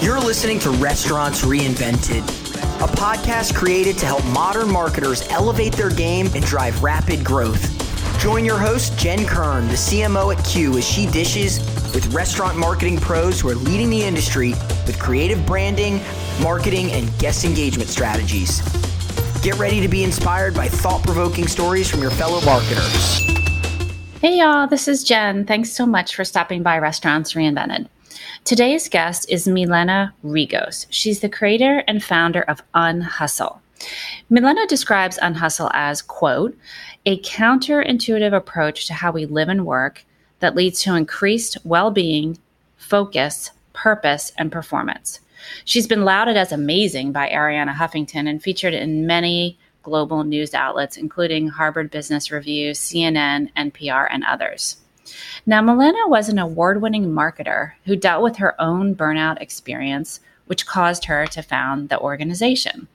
You're listening to Restaurants Reinvented, a podcast created to help modern marketers elevate their game and drive rapid growth. Join your host, Jen Kern, the CMO at Qu, as she dishes with restaurant marketing pros who are leading the industry with creative branding, marketing, and guest engagement strategies. Get ready to be inspired by thought provoking stories from your fellow marketers. Hey, y'all, this is Jen. Thanks so much for stopping by Restaurants Reinvented. Today's guest is Milena Regos. She's the creator and founder of Unhustle. Milena describes Unhustle as, quote, a counterintuitive approach to how we live and work that leads to increased well being, focus, purpose, and performance. She's been lauded as amazing by Arianna Huffington and featured in many global news outlets, including Harvard Business Review, CNN, NPR, and others. Now, Milena was an award winning marketer who dealt with her own burnout experience, which caused her to found the organization.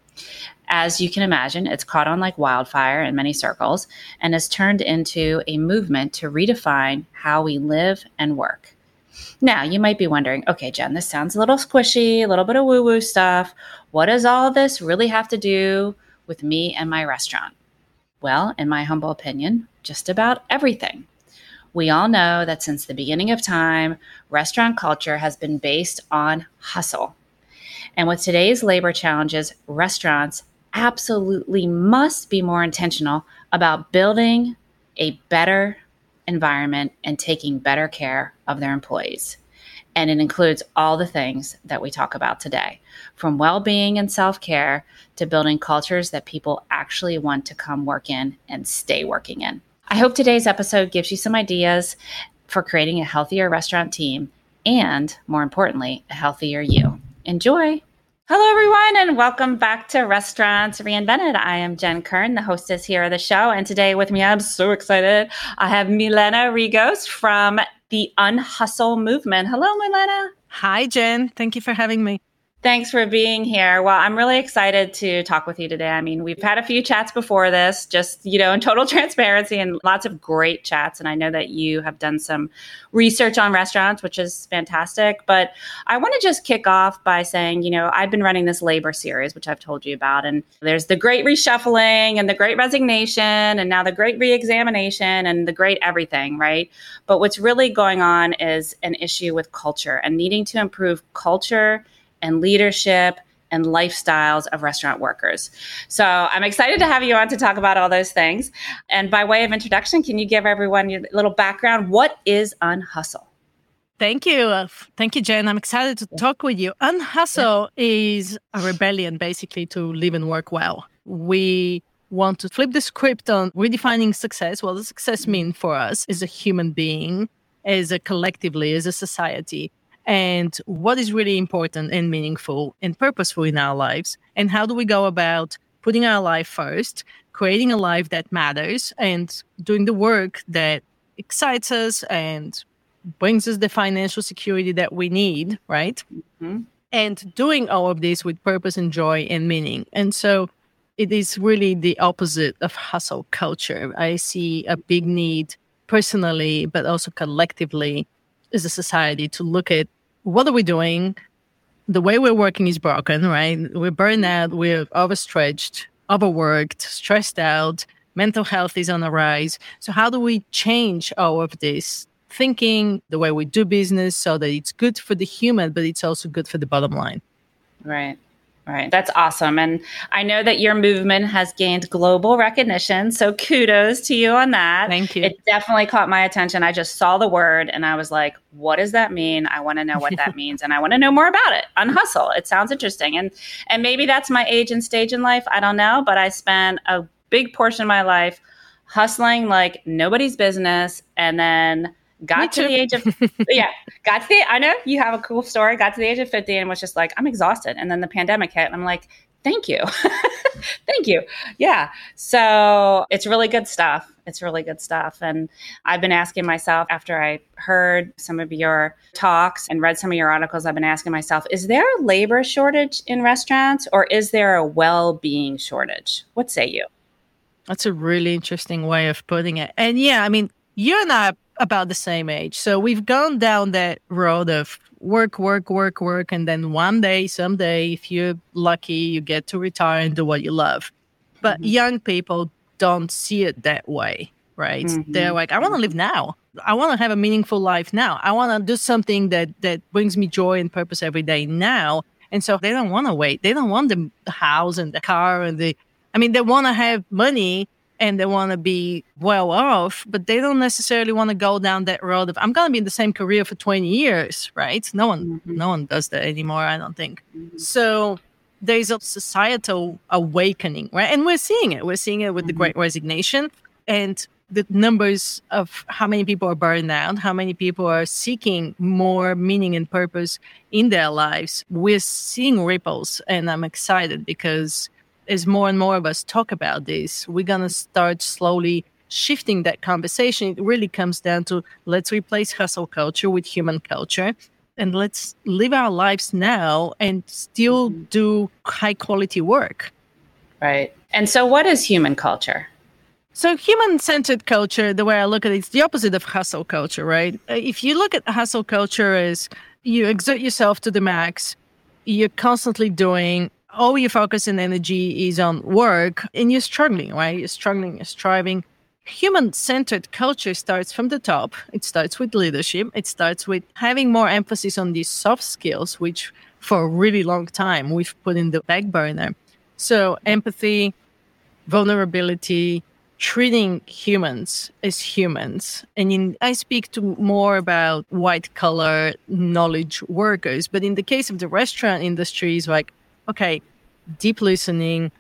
As you can imagine, it's caught on like wildfire in many circles and has turned into a movement to redefine how we live and work. Now, you might be wondering okay, Jen, this sounds a little squishy, a little bit of woo woo stuff. What does all this really have to do with me and my restaurant? Well, in my humble opinion, just about everything. We all know that since the beginning of time, restaurant culture has been based on hustle. And with today's labor challenges, restaurants absolutely must be more intentional about building a better environment and taking better care of their employees. And it includes all the things that we talk about today from well being and self care to building cultures that people actually want to come work in and stay working in. I hope today's episode gives you some ideas for creating a healthier restaurant team and, more importantly, a healthier you. Enjoy! Hello, everyone, and welcome back to Restaurants Reinvented. I am Jen Kern, the hostess here of the show. And today with me, I'm so excited. I have Milena Regos from the Unhustle Movement. Hello, Milena. Hi, Jen. Thank you for having me. Thanks for being here. Well, I'm really excited to talk with you today. I mean, we've had a few chats before this, just, you know, in total transparency and lots of great chats. And I know that you have done some research on restaurants, which is fantastic. But I want to just kick off by saying, you know, I've been running this labor series, which I've told you about. And there's the great reshuffling and the great resignation and now the great reexamination and the great everything, right? But what's really going on is an issue with culture and needing to improve culture and leadership and lifestyles of restaurant workers. So I'm excited to have you on to talk about all those things. And by way of introduction, can you give everyone your little background? What is Unhustle? Thank you. Uh, thank you, Jen. I'm excited to talk with you. Unhustle yeah. is a rebellion basically to live and work well. We want to flip the script on redefining success. What does success mean for us as a human being, as a collectively, as a society? And what is really important and meaningful and purposeful in our lives and how do we go about putting our life first creating a life that matters and doing the work that excites us and brings us the financial security that we need right? Mm-hmm. and doing all of this with purpose and joy and meaning. And so it is really the opposite of hustle culture. I see a big need personally but also collectively as a society to look at what are we doing? The way we're working is broken, right? We're burned out, we're overstretched, overworked, stressed out, mental health is on the rise. So, how do we change all of this thinking, the way we do business, so that it's good for the human, but it's also good for the bottom line? Right. Right. That's awesome. And I know that your movement has gained global recognition. So kudos to you on that. Thank you. It definitely caught my attention. I just saw the word and I was like, what does that mean? I want to know what that means and I want to know more about it. Unhustle. It sounds interesting. And and maybe that's my age and stage in life. I don't know, but I spent a big portion of my life hustling like nobody's business and then got to the age of yeah got to the i know you have a cool story. Got to the age of 50 and was just like i'm exhausted. And then the pandemic hit and i'm like thank you. Thank you. Yeah so it's really good stuff. It's really good stuff. And i've been asking myself after i heard some of your talks and read some of your articles i've been asking myself is there a labor shortage in restaurants or is there a well-being shortage? What say you? That's a really interesting way of putting it. And yeah i mean you and i about the same age. So we've gone down that road of work, work, work, work. And then one day, someday, if you're lucky, you get to retire and do what you love. But mm-hmm. young people don't see it that way, right? Mm-hmm. They're like, I want to live now. I want to have a meaningful life now. I want to do something that that brings me joy and purpose every day now. And so they don't want to wait. They don't want the house and the car and the I mean, they want to have money and they want to be well off, but they don't necessarily want to go down that road of I'm going to be in the same career for 20 years, right? No one mm-hmm. no one does that anymore, I don't think. Mm-hmm. So there's a societal awakening, right? And we're seeing it. We're seeing it with mm-hmm. the great resignation and the numbers of how many people are burned out, how many people are seeking more meaning and purpose in their lives. We're seeing ripples, and I'm excited because as more and more of us talk about this, we're going to start slowly shifting that conversation. It really comes down to let's replace hustle culture with human culture and let's live our lives now and still mm-hmm. do high quality work. Right. And so, what is human culture? So, human centered culture, the way I look at it, it's the opposite of hustle culture, right? Uh, if you look at hustle culture as you exert yourself to the max, you're constantly doing all your focus and energy is on work and you're struggling, right? You're struggling, you're striving. Human centered culture starts from the top. It starts with leadership. It starts with having more emphasis on these soft skills, which for a really long time we've put in the back burner. So, empathy, vulnerability, treating humans as humans. And in, I speak to more about white collar knowledge workers, but in the case of the restaurant industry, is like okay, deep listening,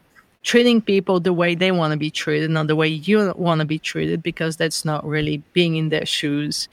treating people the way they want to be treated, not the way you want to be treated, because that's not really being in their shoes.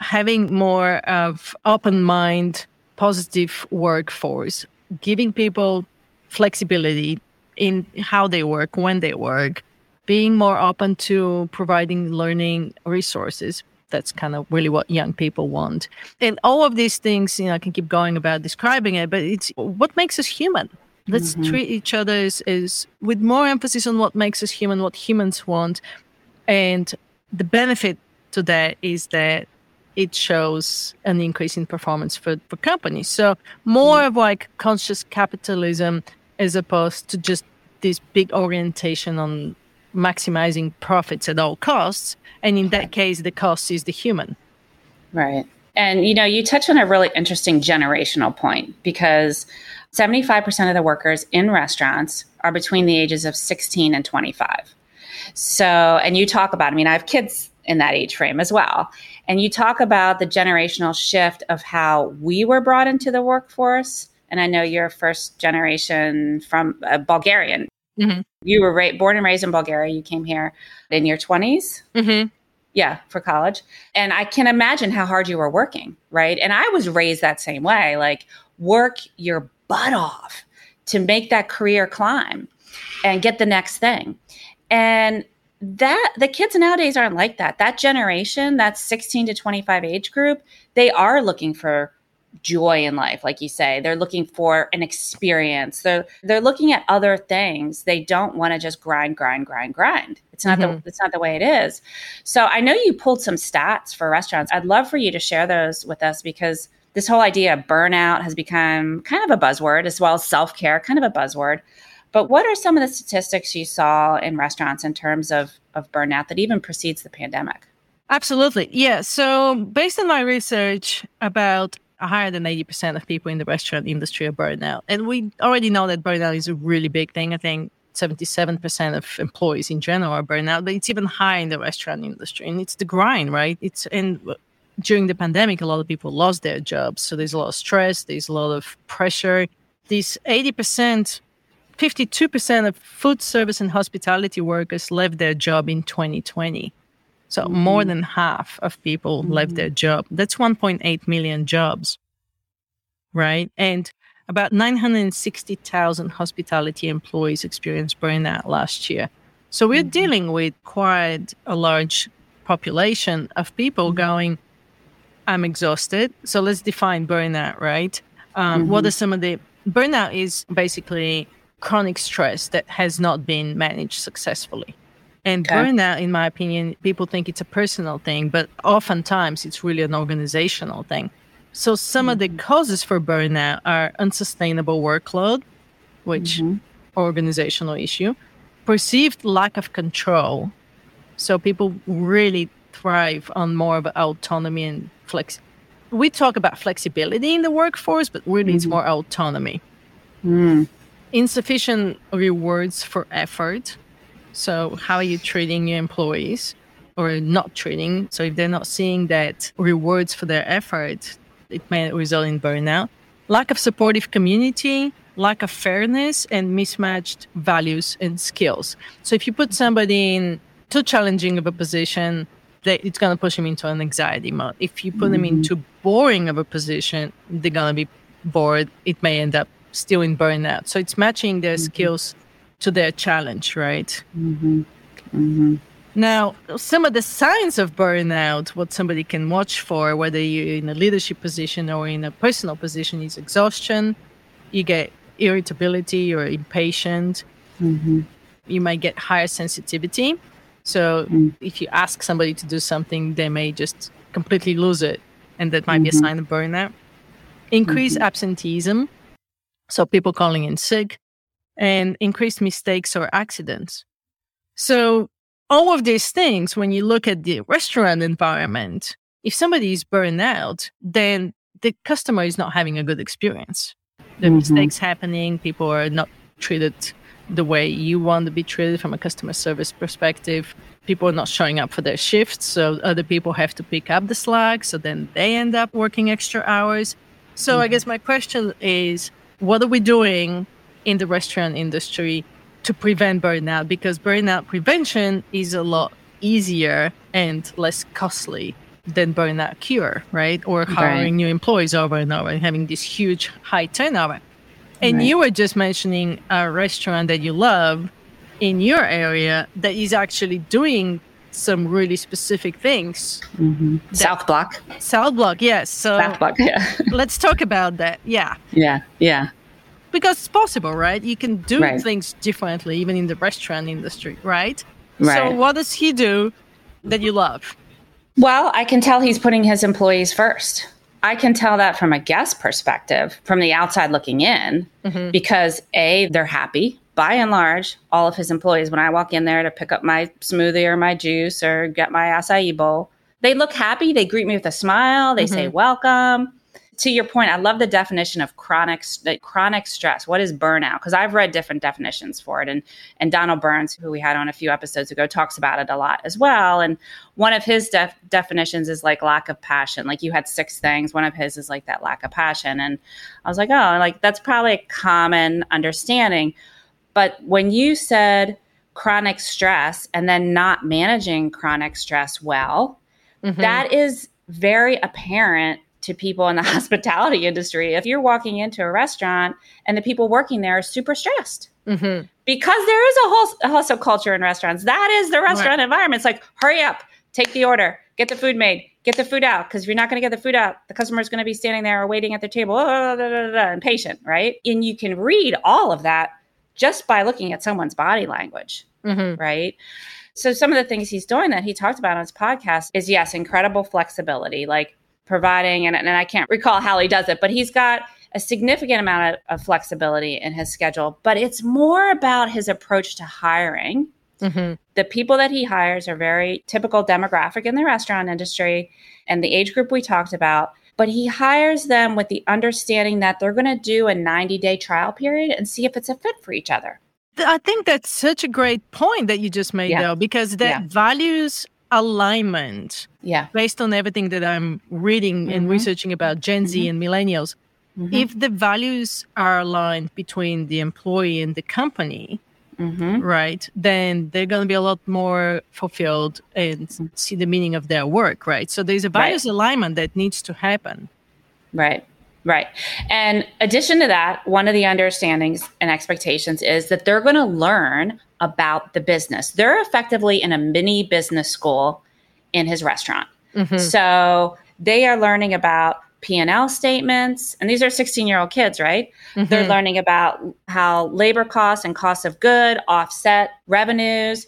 Having more of open mind, positive workforce, giving people flexibility in how they work, when they work, being more open to providing learning resources. That's kind of really what young people want. And all of these things, you know, I can keep going about describing it, but it's what makes us human. Let's mm-hmm. treat each other as, as with more emphasis on what makes us human, what humans want. And the benefit to that is that it shows an increase in performance for, for companies. So more mm-hmm. of like conscious capitalism as opposed to just this big orientation on maximizing profits at all costs. And in that case, the cost is the human. Right. And you know, you touch on a really interesting generational point because 75% of the workers in restaurants are between the ages of 16 and 25. So, and you talk about, I mean, I have kids in that age frame as well. And you talk about the generational shift of how we were brought into the workforce. And I know you're first generation from a Bulgarian Mm-hmm. You were ra- born and raised in Bulgaria. You came here in your 20s. Mm-hmm. Yeah, for college. And I can imagine how hard you were working, right? And I was raised that same way like, work your butt off to make that career climb and get the next thing. And that the kids nowadays aren't like that. That generation, that 16 to 25 age group, they are looking for joy in life like you say. They're looking for an experience. They're they're looking at other things. They don't want to just grind grind grind grind. It's not mm-hmm. the it's not the way it is. So i know you pulled some stats for restaurants. I'd love for you to share those with us because this whole idea of burnout has become kind of a buzzword as well as self-care kind of a buzzword. But what are some of the statistics you saw in restaurants in terms of of burnout that even precedes the pandemic? Absolutely. Yeah. So, based on my research about higher than 80% of people in the restaurant industry are burnout. And we already know that burnout is a really big thing. I think 77% of employees in general are burnout, but it's even higher in the restaurant industry. And it's the grind, right? It's and during the pandemic, a lot of people lost their jobs. So there's a lot of stress, there's a lot of pressure. These 80%, 52% of food service and hospitality workers left their job in 2020. So mm-hmm. more than half of people mm-hmm. left their job. That's 1.8 million jobs, right? And about 960,000 hospitality employees experienced burnout last year. So we're mm-hmm. dealing with quite a large population of people mm-hmm. going, I'm exhausted. So let's define burnout, right? Um, what mm-hmm. are some of the burnout is basically chronic stress that has not been managed successfully. And okay. burnout, in my opinion, people think it's a personal thing, but oftentimes it's really an organizational thing. So some of the mm-hmm. causes for burnout are unsustainable workload, which mm-hmm. organizational issue, perceived lack of control. So people really thrive on more of autonomy and flex. We talk about flexibility in the workforce, but really it's mm-hmm. more autonomy. Mm. Insufficient rewards for effort. So how are you treating your employees or not treating? So if they're not seeing that rewards for their effort, it may result in burnout. Lack of supportive community, lack of fairness, and mismatched values and skills. So if you put somebody in too challenging of a position, they, it's going to push them into an anxiety mode. If you put them in too boring of a position, they're going to be bored. It may end up still in burnout. So it's matching their mm-hmm. skills to their challenge, right? Mm-hmm. Mm-hmm. Now, some of the signs of burnout, what somebody can watch for, whether you're in a leadership position or in a personal position, is exhaustion. You get irritability or impatient. Mm-hmm. You might get higher sensitivity. So mm. if you ask somebody to do something, they may just completely lose it. And that might be a sign of burnout. Increased absenteeism. So people calling in sick and increased mistakes or accidents. So all of these things, when you look at the restaurant environment, if somebody is burned out, then the customer is not having a good experience. The mm-hmm. mistakes happening, people are not treated the way you want to be treated from a customer service perspective. People are not showing up for their shifts, so other people have to pick up the slack, so then they end up working extra hours. So I mm-hmm. guess my question is what are we doing in the restaurant industry to prevent burnout? Because burnout prevention is a lot easier and less costly than burnout cure, right? Or hiring Right. new employees over and over and having this huge high turnover. And Right. you were just mentioning a restaurant that you love in your area that is actually doing some really specific things. Mm-hmm. South Block. South Block, yes. So South Block. Yeah. let's talk about that. Yeah. yeah. Yeah. Because it's possible, right? You can do Right. things differently, even in the restaurant industry, right? So, what does he do that you love? Well, I can tell he's putting his employees first. I can tell that from a guest perspective, from the outside looking in, mm-hmm. because A, they're happy. By and large, all of his employees, when I walk in there to pick up my smoothie or my juice or get my acai bowl, they look happy. They greet me with a smile. They say, mm-hmm. Welcome. To your point, I love the definition of chronic like chronic stress. What is burnout? Because I've read different definitions for it, and and Donald Burns, who we had on a few episodes ago, talks about it a lot as well. And one of his def- definitions is like lack of passion. Like you had six things. One of his is like that lack of passion. And I was like, oh, like that's probably a common understanding. But when you said chronic stress and then not managing chronic stress well, mm-hmm. that is very apparent to people in the hospitality industry. If you're walking into a restaurant and the people working there are super stressed Mm-hmm. because there is a whole a hustle culture in restaurants. That is the restaurant environment. It's like, hurry up, take the order, get the food made, get the food out. Because if you're not going to get the food out, the customer is going to be standing there or waiting at their table, oh, da, da, da, impatient, right? And you can read all of that just by looking at someone's body language, Mm-hmm. right? So some of the things he's doing that he talked about on his podcast is yes, incredible flexibility, like providing, and, and I can't recall how he does it, but he's got a significant amount of, of flexibility in his schedule. But it's more about his approach to hiring. Mm-hmm. The people that he hires are very typical demographic in the restaurant industry and the age group we talked about. But he hires them with the understanding that they're going to do a 90 day trial period and see if it's a fit for each other. I think that's such a great point that you just made, Yeah. though, because that Yeah. values alignment Yeah. based on everything that I'm reading and Mhm. researching about Gen Z and millennials. If the values are aligned between the employee and the company, Mm-hmm. right, then they're going to be a lot more fulfilled and see the meaning of their work, right? So there's a Right. values alignment that needs to happen. Right. Right. And addition to that, one of the understandings and expectations is that they're going to learn about the business. They're effectively in a mini business school in his restaurant. Mm-hmm. So they are learning about P&L statements and these are 16-year-old kids, right? Mm-hmm. They're learning about how labor costs and costs of good offset revenues.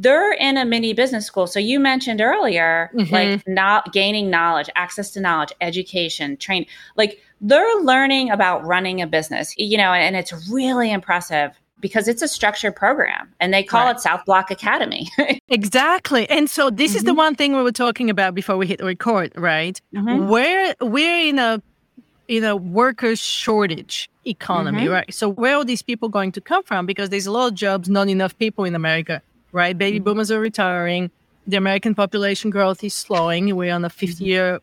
They're in a mini business school. So you mentioned earlier, mm-hmm. like not gaining knowledge, access to knowledge, education, train, like they're learning about running a business, you know, and it's really impressive because it's a structured program and they call right. it South Block Academy. exactly. And so this mm-hmm. is the mm-hmm. one thing we were talking about before we hit record, right? Mm-hmm. Where we're in a in a workers shortage economy, mm-hmm. right? So where are these people going to come from? Because there's a lot of jobs, not enough people in America, right? Baby mm-hmm. boomers are retiring. The American population growth is slowing. We're on a 50 year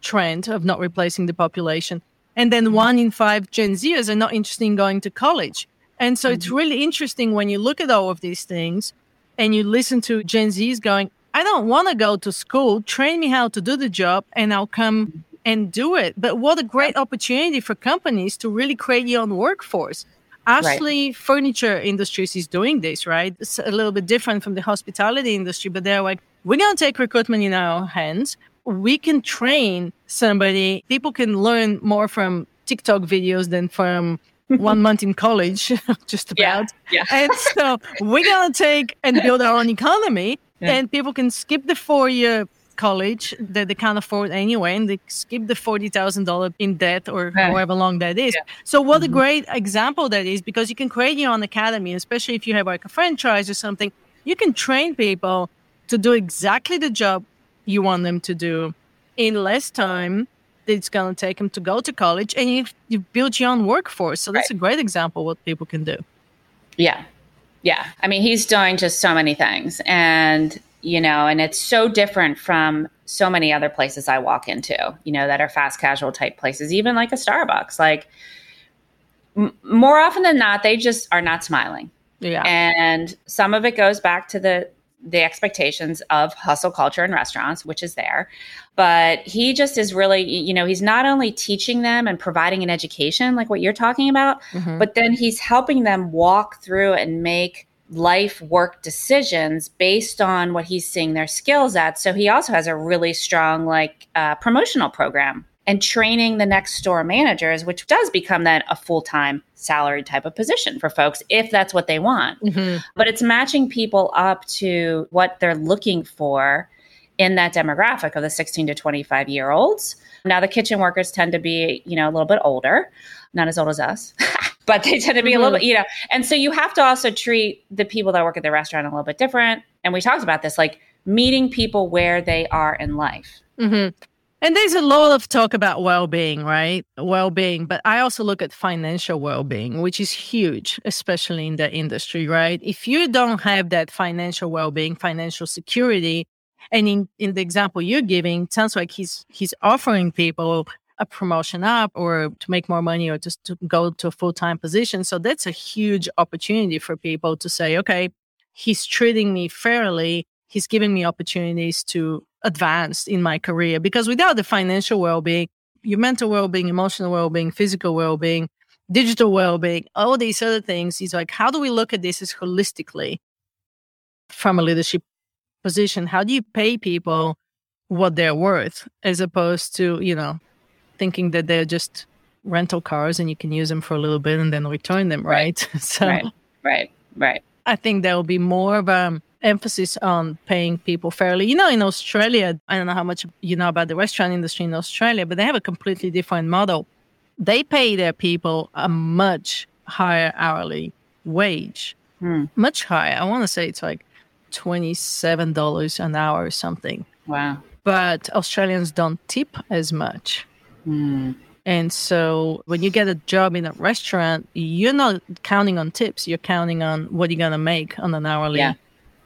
trend of not replacing the population. And then one in five Gen Zers are not interested in going to college. And so mm-hmm. it's really interesting when you look at all of these things and you listen to Gen Zs going, I don't want to go to school. Train me how to do the job and I'll come and do it. But what a great opportunity for companies to really create your own workforce. Ashley right. Furniture Industries is doing this, right? It's a little bit different from the hospitality industry, but they're like, we're going to take recruitment in our hands. We can train somebody. People can learn more from TikTok videos than from one month in college, just about. Yeah, yeah. and so we're going to take and build our own economy, yeah. and people can skip the four year college that they can't afford anyway, and they skip the forty thousand dollar in debt or right. however long that is. Yeah. So what mm-hmm. a great example that is because you can create your own academy, especially if you have like a franchise or something. You can train people to do exactly the job you want them to do in less time that it's going to take them to go to college and you, you build your own workforce. So that's right. a great example what people can do. Yeah. Yeah. I mean, he's doing just so many things and, you know, and it's so different from so many other places I walk into, you know, that are fast casual type places, even like a Starbucks. Like m- more often than not, they just are not smiling. Yeah. And some of it goes back to the the expectations of hustle culture in restaurants, which is there. But he just is really, you know, he's not only teaching them and providing an education like what you're talking about, mm-hmm. but then he's helping them walk through and make life work decisions based on what he's seeing their skills at. So he also has a really strong like uh, promotional program and training the next store managers, which does become then a full time salary type of position for folks if that's what they want. Mm-hmm. But it's matching people up to what they're looking for in that demographic of the 16 to 25 year olds. Now, the kitchen workers tend to be, you know, a little bit older, not as old as us. but they tend to be mm-hmm. a little mm-hmm. bit, you know, and so you have to also treat the people that work at the restaurant a little bit different. And we talked about this, like meeting people where they are in life. Mm-hmm. And there's a lot of talk about well-being, right? Well-being, but I also look at financial well-being, which is huge, especially in the industry, right? If you don't have that financial well-being, financial security, and in, in the example you're giving, sounds like he's he's offering people a promotion up or to make more money or just to go to a full-time position. So that's a huge opportunity for people to say, okay, he's treating me fairly. He's giving me opportunities to advance in my career because without the financial well-being your mental well-being emotional well-being physical well-being digital well-being all these other things is like how do we look at this as holistically from a leadership position how do you pay people what they're worth as opposed to you know thinking that they're just rental cars and you can use them for a little bit and then return them right, right. so right right right i think there will be more of a emphasis on paying people fairly. You know, in Australia, I don't know how much you know about the restaurant industry in Australia, but they have a completely different model. They pay their people a much higher hourly wage, hmm. much higher. I want to say it's like $27 an hour or something. Wow. But Australians don't tip as much. Hmm. And so when you get a job in a restaurant, you're not counting on tips. You're counting on what you're going to make on an hourly yeah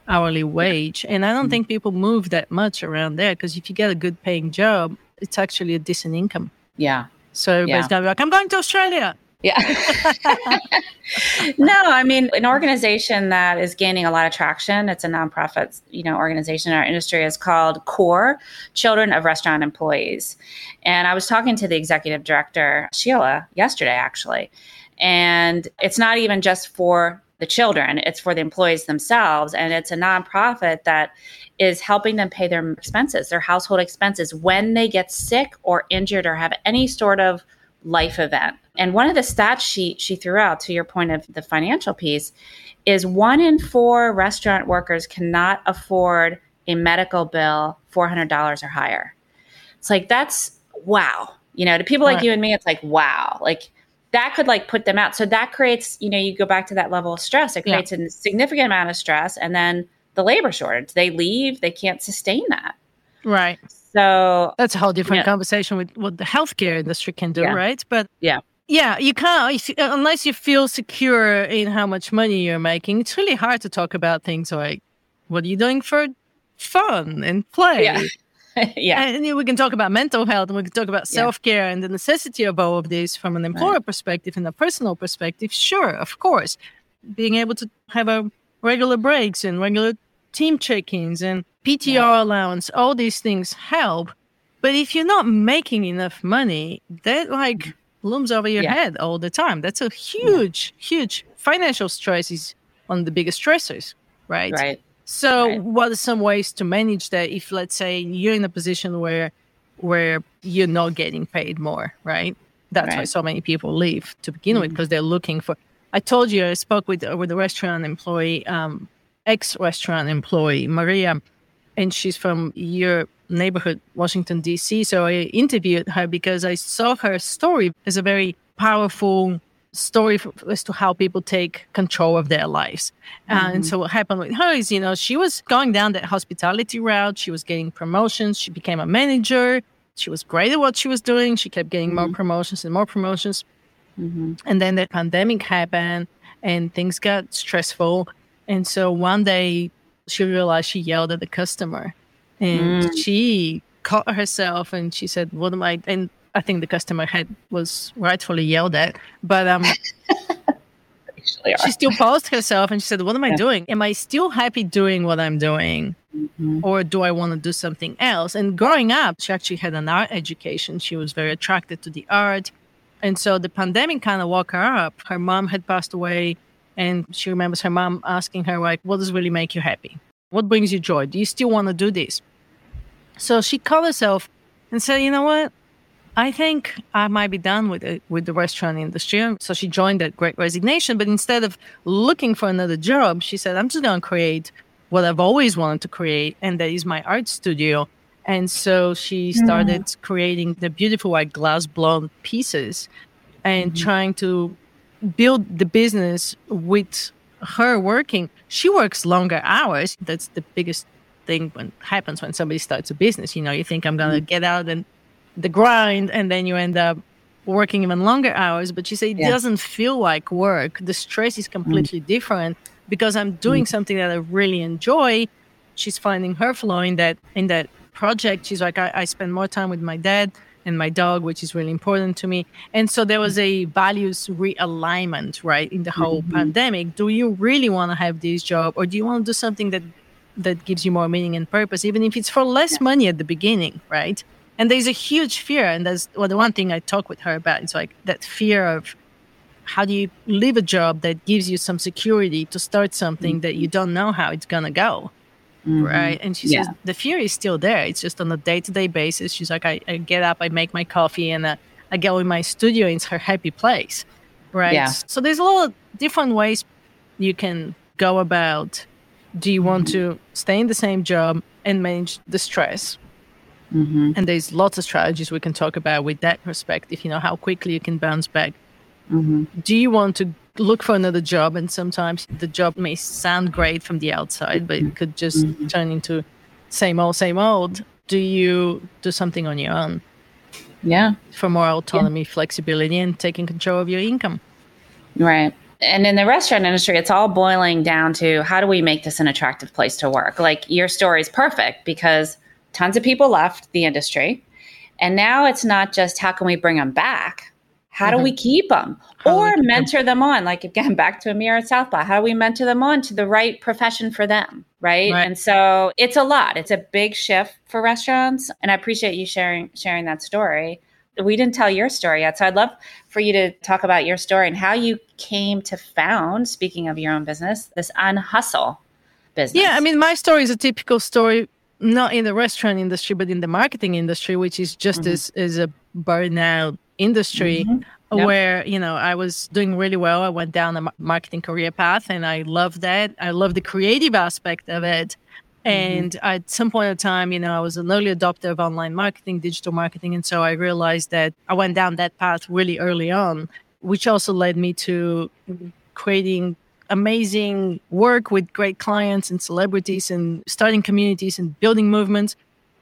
hourly wage. And I don't mm. think people move that much around there because if you get a good paying job, it's actually a decent income. Yeah. So everybody's yeah. to be like, I'm going to Australia. Yeah. no, I mean, an organization that is gaining a lot of traction, it's a nonprofit, you know, organization in our industry is called CORE, Children of Restaurant Employees. And I was talking to the executive director, Sheila, yesterday actually. And it's not even just for the children, it's for the employees themselves. And it's a nonprofit that is helping them pay their expenses, their household expenses when they get sick or injured or have any sort of life event. And one of the stats she she threw out to your point of the financial piece is one in four restaurant workers cannot afford a medical bill $400 or higher. It's like that's wow. You know, to people like you and me it's like wow. Like that could like put them out. So that creates, you know, you go back to that level of stress. It creates yeah. a significant amount of stress and then the labor shortage. They leave, they can't sustain that. Right. So that's a whole different yeah. conversation with what the healthcare industry can do, yeah. right? But yeah. Yeah, you can't unless you feel secure in how much money you're making. It's really hard to talk about things like what are you doing for fun and play. Yeah. yeah. And we can talk about mental health and we can talk about self care and the necessity of all of this from an employer right. perspective and a personal perspective. Sure, of course. Being able to have a regular breaks and regular team check ins and PTR yeah. allowance, all these things help. But if you're not making enough money, that like looms over your yeah. head all the time. That's a huge, huge financial stress is one of the biggest stressors, right? Right. So, right. what are some ways to manage that? If let's say you're in a position where where you're not getting paid more, right? That's right. why so many people leave to begin mm-hmm. with because they're looking for. I told you I spoke with with a restaurant employee, um, ex restaurant employee Maria, and she's from your neighborhood, Washington D.C. So I interviewed her because I saw her story as a very powerful story as to how people take control of their lives. Mm-hmm. And so what happened with her is, you know, she was going down that hospitality route. She was getting promotions. She became a manager. She was great at what she was doing. She kept getting mm-hmm. more promotions and more promotions. Mm-hmm. And then the pandemic happened and things got stressful. And so one day she realized she yelled at the customer and mm. she caught herself and she said, What am I? And I think the customer had was rightfully yelled at, but um, she still paused herself and she said, "What am I yeah. doing? Am I still happy doing what I'm doing, mm-hmm. or do I want to do something else?" And growing up, she actually had an art education. She was very attracted to the art, and so the pandemic kind of woke her up. Her mom had passed away, and she remembers her mom asking her, "Like, what does really make you happy? What brings you joy? Do you still want to do this?" So she called herself and said, "You know what? I think I might be done with it with the restaurant industry. So she joined that great resignation. But instead of looking for another job, she said, I'm just going to create what I've always wanted to create, and that is my art studio. And so she started mm. creating the beautiful white glass blown pieces and mm-hmm. trying to build the business with her working. She works longer hours. That's the biggest thing when happens when somebody starts a business. You know, you think I'm gonna mm. get out and the grind and then you end up working even longer hours but she said it yeah. doesn't feel like work the stress is completely mm. different because i'm doing mm. something that i really enjoy she's finding her flow in that in that project she's like I, I spend more time with my dad and my dog which is really important to me and so there was a values realignment right in the whole mm-hmm. pandemic do you really want to have this job or do you want to do something that that gives you more meaning and purpose even if it's for less yeah. money at the beginning right and there's a huge fear and that's well, the one thing i talk with her about is like that fear of how do you leave a job that gives you some security to start something mm-hmm. that you don't know how it's gonna go mm-hmm. right and she yeah. says the fear is still there it's just on a day-to-day basis she's like i, I get up i make my coffee and uh, i go in my studio it's her happy place right yeah. so there's a lot of different ways you can go about do you want mm-hmm. to stay in the same job and manage the stress Mm-hmm. And there's lots of strategies we can talk about with that perspective, you know, how quickly you can bounce back. Mm-hmm. Do you want to look for another job? And sometimes the job may sound great from the outside, but it could just mm-hmm. turn into same old, same old. Do you do something on your own? Yeah. For more autonomy, yeah. flexibility, and taking control of your income. Right and in the restaurant industry, it's all boiling down to how do we make this an attractive place to work? Like your story is perfect because tons of people left the industry. And now it's not just how can we bring them back? How mm-hmm. do we mm-hmm. keep them? How or mentor them? them on? Like again, back to Amir at South by. How do we mentor them on to the right profession for them? Right? right? And so it's a lot. It's a big shift for restaurants. And I appreciate you sharing sharing that story. We didn't tell your story yet. So I'd love for you to talk about your story and how you came to found, speaking of your own business, this unhustle business. Yeah, I mean, my story is a typical story not in the restaurant industry, but in the marketing industry, which is just mm-hmm. as, as a burnout industry. Mm-hmm. yep. where you know I was doing really well. I went down a marketing career path, and I loved that. I love the creative aspect of it. Mm-hmm. And mm-hmm. at some point in time, you know, I was an early adopter of online marketing, digital marketing, and so I realized that I went down that path really early on, which also led me to creating amazing work with great clients and celebrities and starting communities and building movements.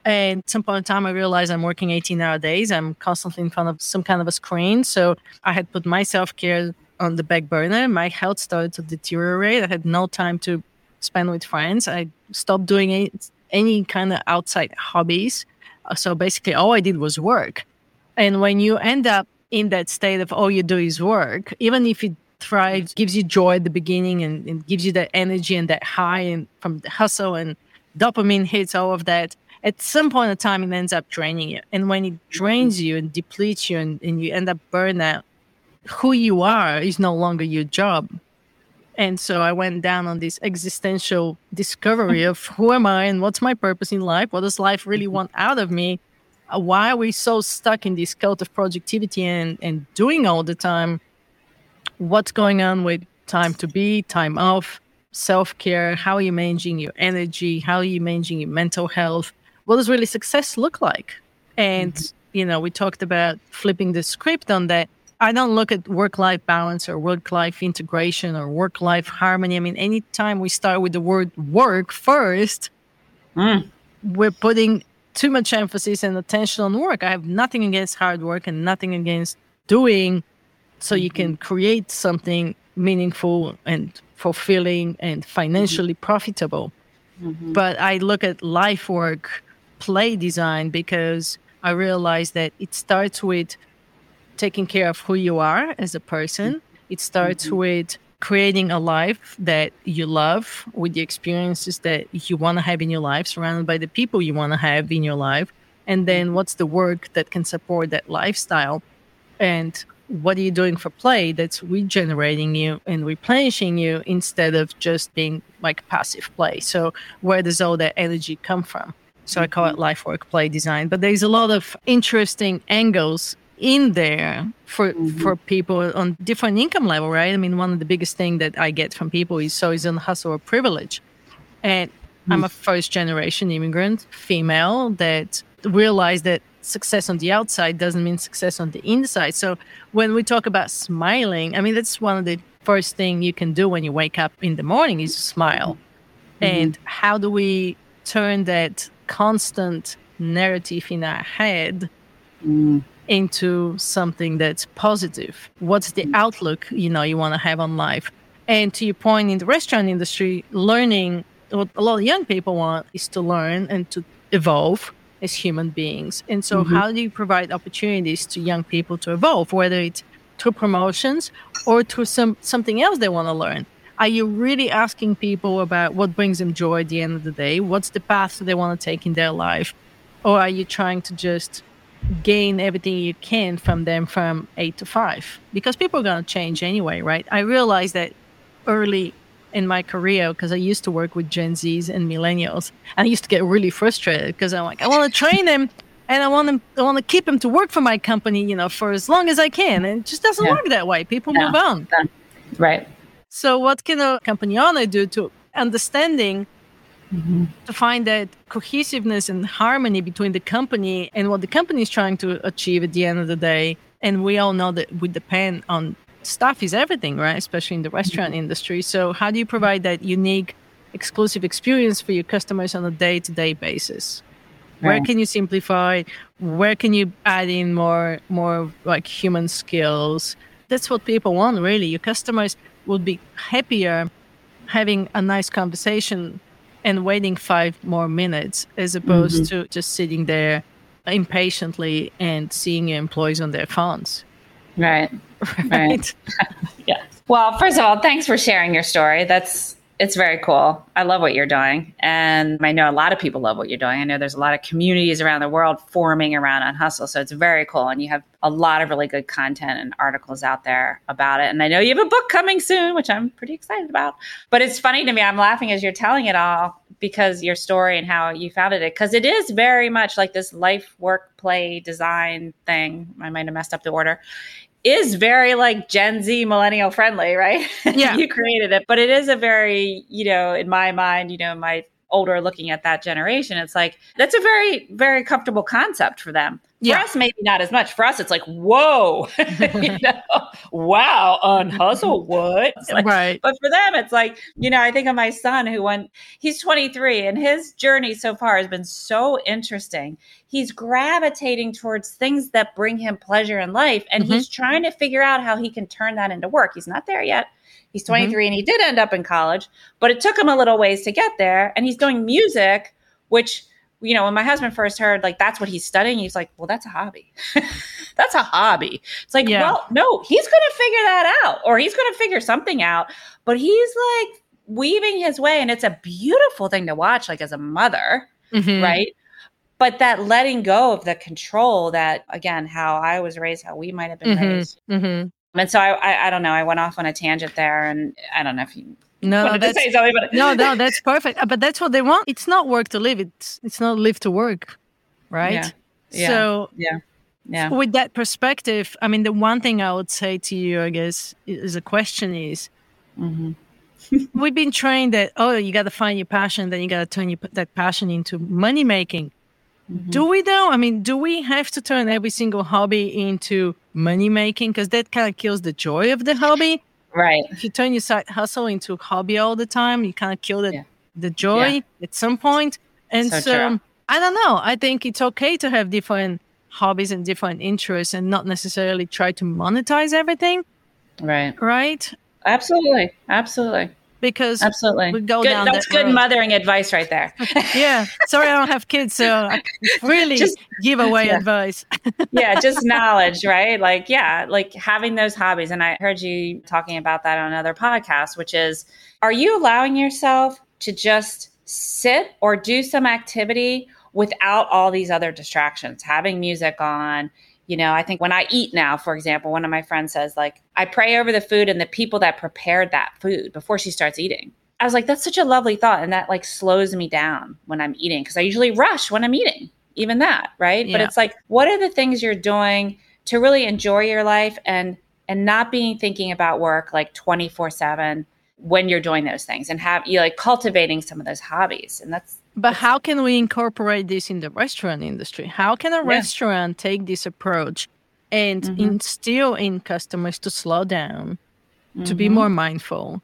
And at some point in time, I realized I'm working 18 hour days. I'm constantly in front of some kind of a screen. So I had put my self care on the back burner. My health started to deteriorate. I had no time to spend with friends. I stopped doing any, any kind of outside hobbies. Uh, so basically, all I did was work. And when you end up in that state of all you do is work, even if it thrives, gives you joy at the beginning and, and gives you that energy and that high and from the hustle and dopamine hits, all of that, at some point in time, it ends up draining you. And when it drains you and depletes you and, and you end up burnout who you are is no longer your job. And so I went down on this existential discovery of who am I and what's my purpose in life? What does life really want out of me? Uh, why are we so stuck in this cult of productivity and, and doing all the time? What's going on with time to be, time off, self care? How are you managing your energy? How are you managing your mental health? What does really success look like? And, mm-hmm. you know, we talked about flipping the script on that I don't look at work life balance or work life integration or work life harmony. I mean, anytime we start with the word work first, mm. we're putting too much emphasis and attention on work. I have nothing against hard work and nothing against doing so you can create something meaningful and fulfilling and financially mm-hmm. profitable. Mm-hmm. But I look at life work play design because I realize that it starts with taking care of who you are as a person. It starts mm-hmm. with creating a life that you love with the experiences that you want to have in your life, surrounded by the people you want to have in your life. And then mm-hmm. what's the work that can support that lifestyle? And what are you doing for play that's regenerating you and replenishing you instead of just being like passive play? So, where does all that energy come from? So, I call it mm-hmm. life work play design. But there's a lot of interesting angles in there for mm-hmm. for people on different income level, right? I mean, one of the biggest thing that I get from people is so is Unhustle or privilege, and mm-hmm. I'm a first generation immigrant female that realized that success on the outside doesn't mean success on the inside. So when we talk about smiling, I mean that's one of the first thing you can do when you wake up in the morning is smile. Mm-hmm. And how do we turn that constant narrative in our head mm. into something that's positive. What's the outlook you know you want to have on life? And to your point in the restaurant industry learning what a lot of young people want is to learn and to evolve as human beings. And so mm-hmm. how do you provide opportunities to young people to evolve whether it's through promotions or through some something else they want to learn are you really asking people about what brings them joy at the end of the day what's the path they want to take in their life or are you trying to just gain everything you can from them from eight to five because people are going to change anyway, right? I realized that early in my career because I used to work with Gen Zs and millennials, and I used to get really frustrated because I'm like, I want to train them and I want them, I want to keep them to work for my company, you know, for as long as I can, and it just doesn't yeah. work that way. People move on, right? So, what can a company owner do to understanding mm-hmm. to find that cohesiveness and harmony between the company and what the company is trying to achieve at the end of the day. And we all know that we depend on staff is everything, right? Especially in the restaurant mm-hmm. industry. So how do you provide that unique, exclusive experience for your customers on a day-to-day basis? Where can you simplify? Where can you add in more, more like human skills? That's what people want, really. Your customers would be happier having a nice conversation and waiting five more minutes as opposed mm-hmm. to just sitting there impatiently and seeing your employees on their phones. Right. Right. right. yeah. Well, first of all, thanks for sharing your story. That's it's very cool. I love what you're doing. And I know a lot of people love what you're doing. I know there's a lot of communities around the world forming around Unhustle. So it's very cool. And you have a lot of really good content and articles out there about it. And I know you have a book coming soon, which I'm pretty excited about. But it's funny to me. I'm laughing as you're telling it all because your story and how you founded it. Because it is very much like this life, work, play, design thing. I might have messed up the order is very like Gen Z millennial friendly, right? Yeah. you created it, but it is a very, you know, in my mind, you know, my older looking at that generation, it's like that's a very, very comfortable concept for them. For us, maybe not as much. For us, it's like, whoa, you know, wow, unhustle, what? Like- right. but for them, it's like, you know, I think of my son who went, he's 23 and his journey so far has been so interesting. He's gravitating towards things that bring him pleasure in life. And Mhm. he's trying to figure out how he can turn that into work. He's not there yet. He's 23 and he did end up in college, but it took him a little ways to get there. And he's doing music, which, you know, when my husband first heard like that's what he's studying, he's like, well, that's a hobby. that's a hobby. It's like, Yeah. well, no, he's going to figure that out or he's going to figure something out. But he's like weaving his way, and it's a beautiful thing to watch, like as a mother, Mhm. right? But that letting go of the control that, again, how I was raised, how we might have been Mhm. raised. And so I, I, I don't know. I went off on a tangent there, and I don't know if you No, that's say something, but no, no, that's perfect. Uh, But that's what they want. It's not work to live. It's it's not live to work, right? Yeah. Yeah. So yeah, yeah, with that perspective, I mean, the one thing I would say to you, I guess, is a question is, Mhm. we've been trained that oh, you got to find your passion, then you got to turn your, that passion into money making. Mm-hmm. Do we though? I mean, do we have to turn every single hobby into money making? Because that kind of kills the joy of the hobby. right. If you turn your side hustle into a hobby all the time, you kind of kill the, Yeah. the joy at some point. And So so. I don't know. I think it's okay to have different hobbies and different interests and not necessarily try to monetize everything, Right. right? Absolutely. Absolutely. Because Absolutely. we go Good- down that's that good road. mothering advice right there. yeah, sorry I don't have kids, so I really Just- give away yeah. advice. yeah, just knowledge, right? Like, yeah, like having those hobbies. And I heard you talking about that on another podcast, which is are you allowing yourself to just sit or do some activity without all these other distractions? Having music on, you know, I think when I eat now, for example, one of my friends says, like, I pray over the food and the people that prepared that food before she starts eating. I was like, that's such a lovely thought. And that like slows me down when I'm eating because I usually rush when I'm eating, even that, right? But it's like, what are the things you're doing to really enjoy your life and and not being thinking about work like 24 7 when you're doing those things and have you like cultivating some of those hobbies. And that's But how can we incorporate this in the restaurant industry? How can a restaurant take this approach and Mm-hmm. instill in customers to slow down, to be Mm-hmm. more mindful?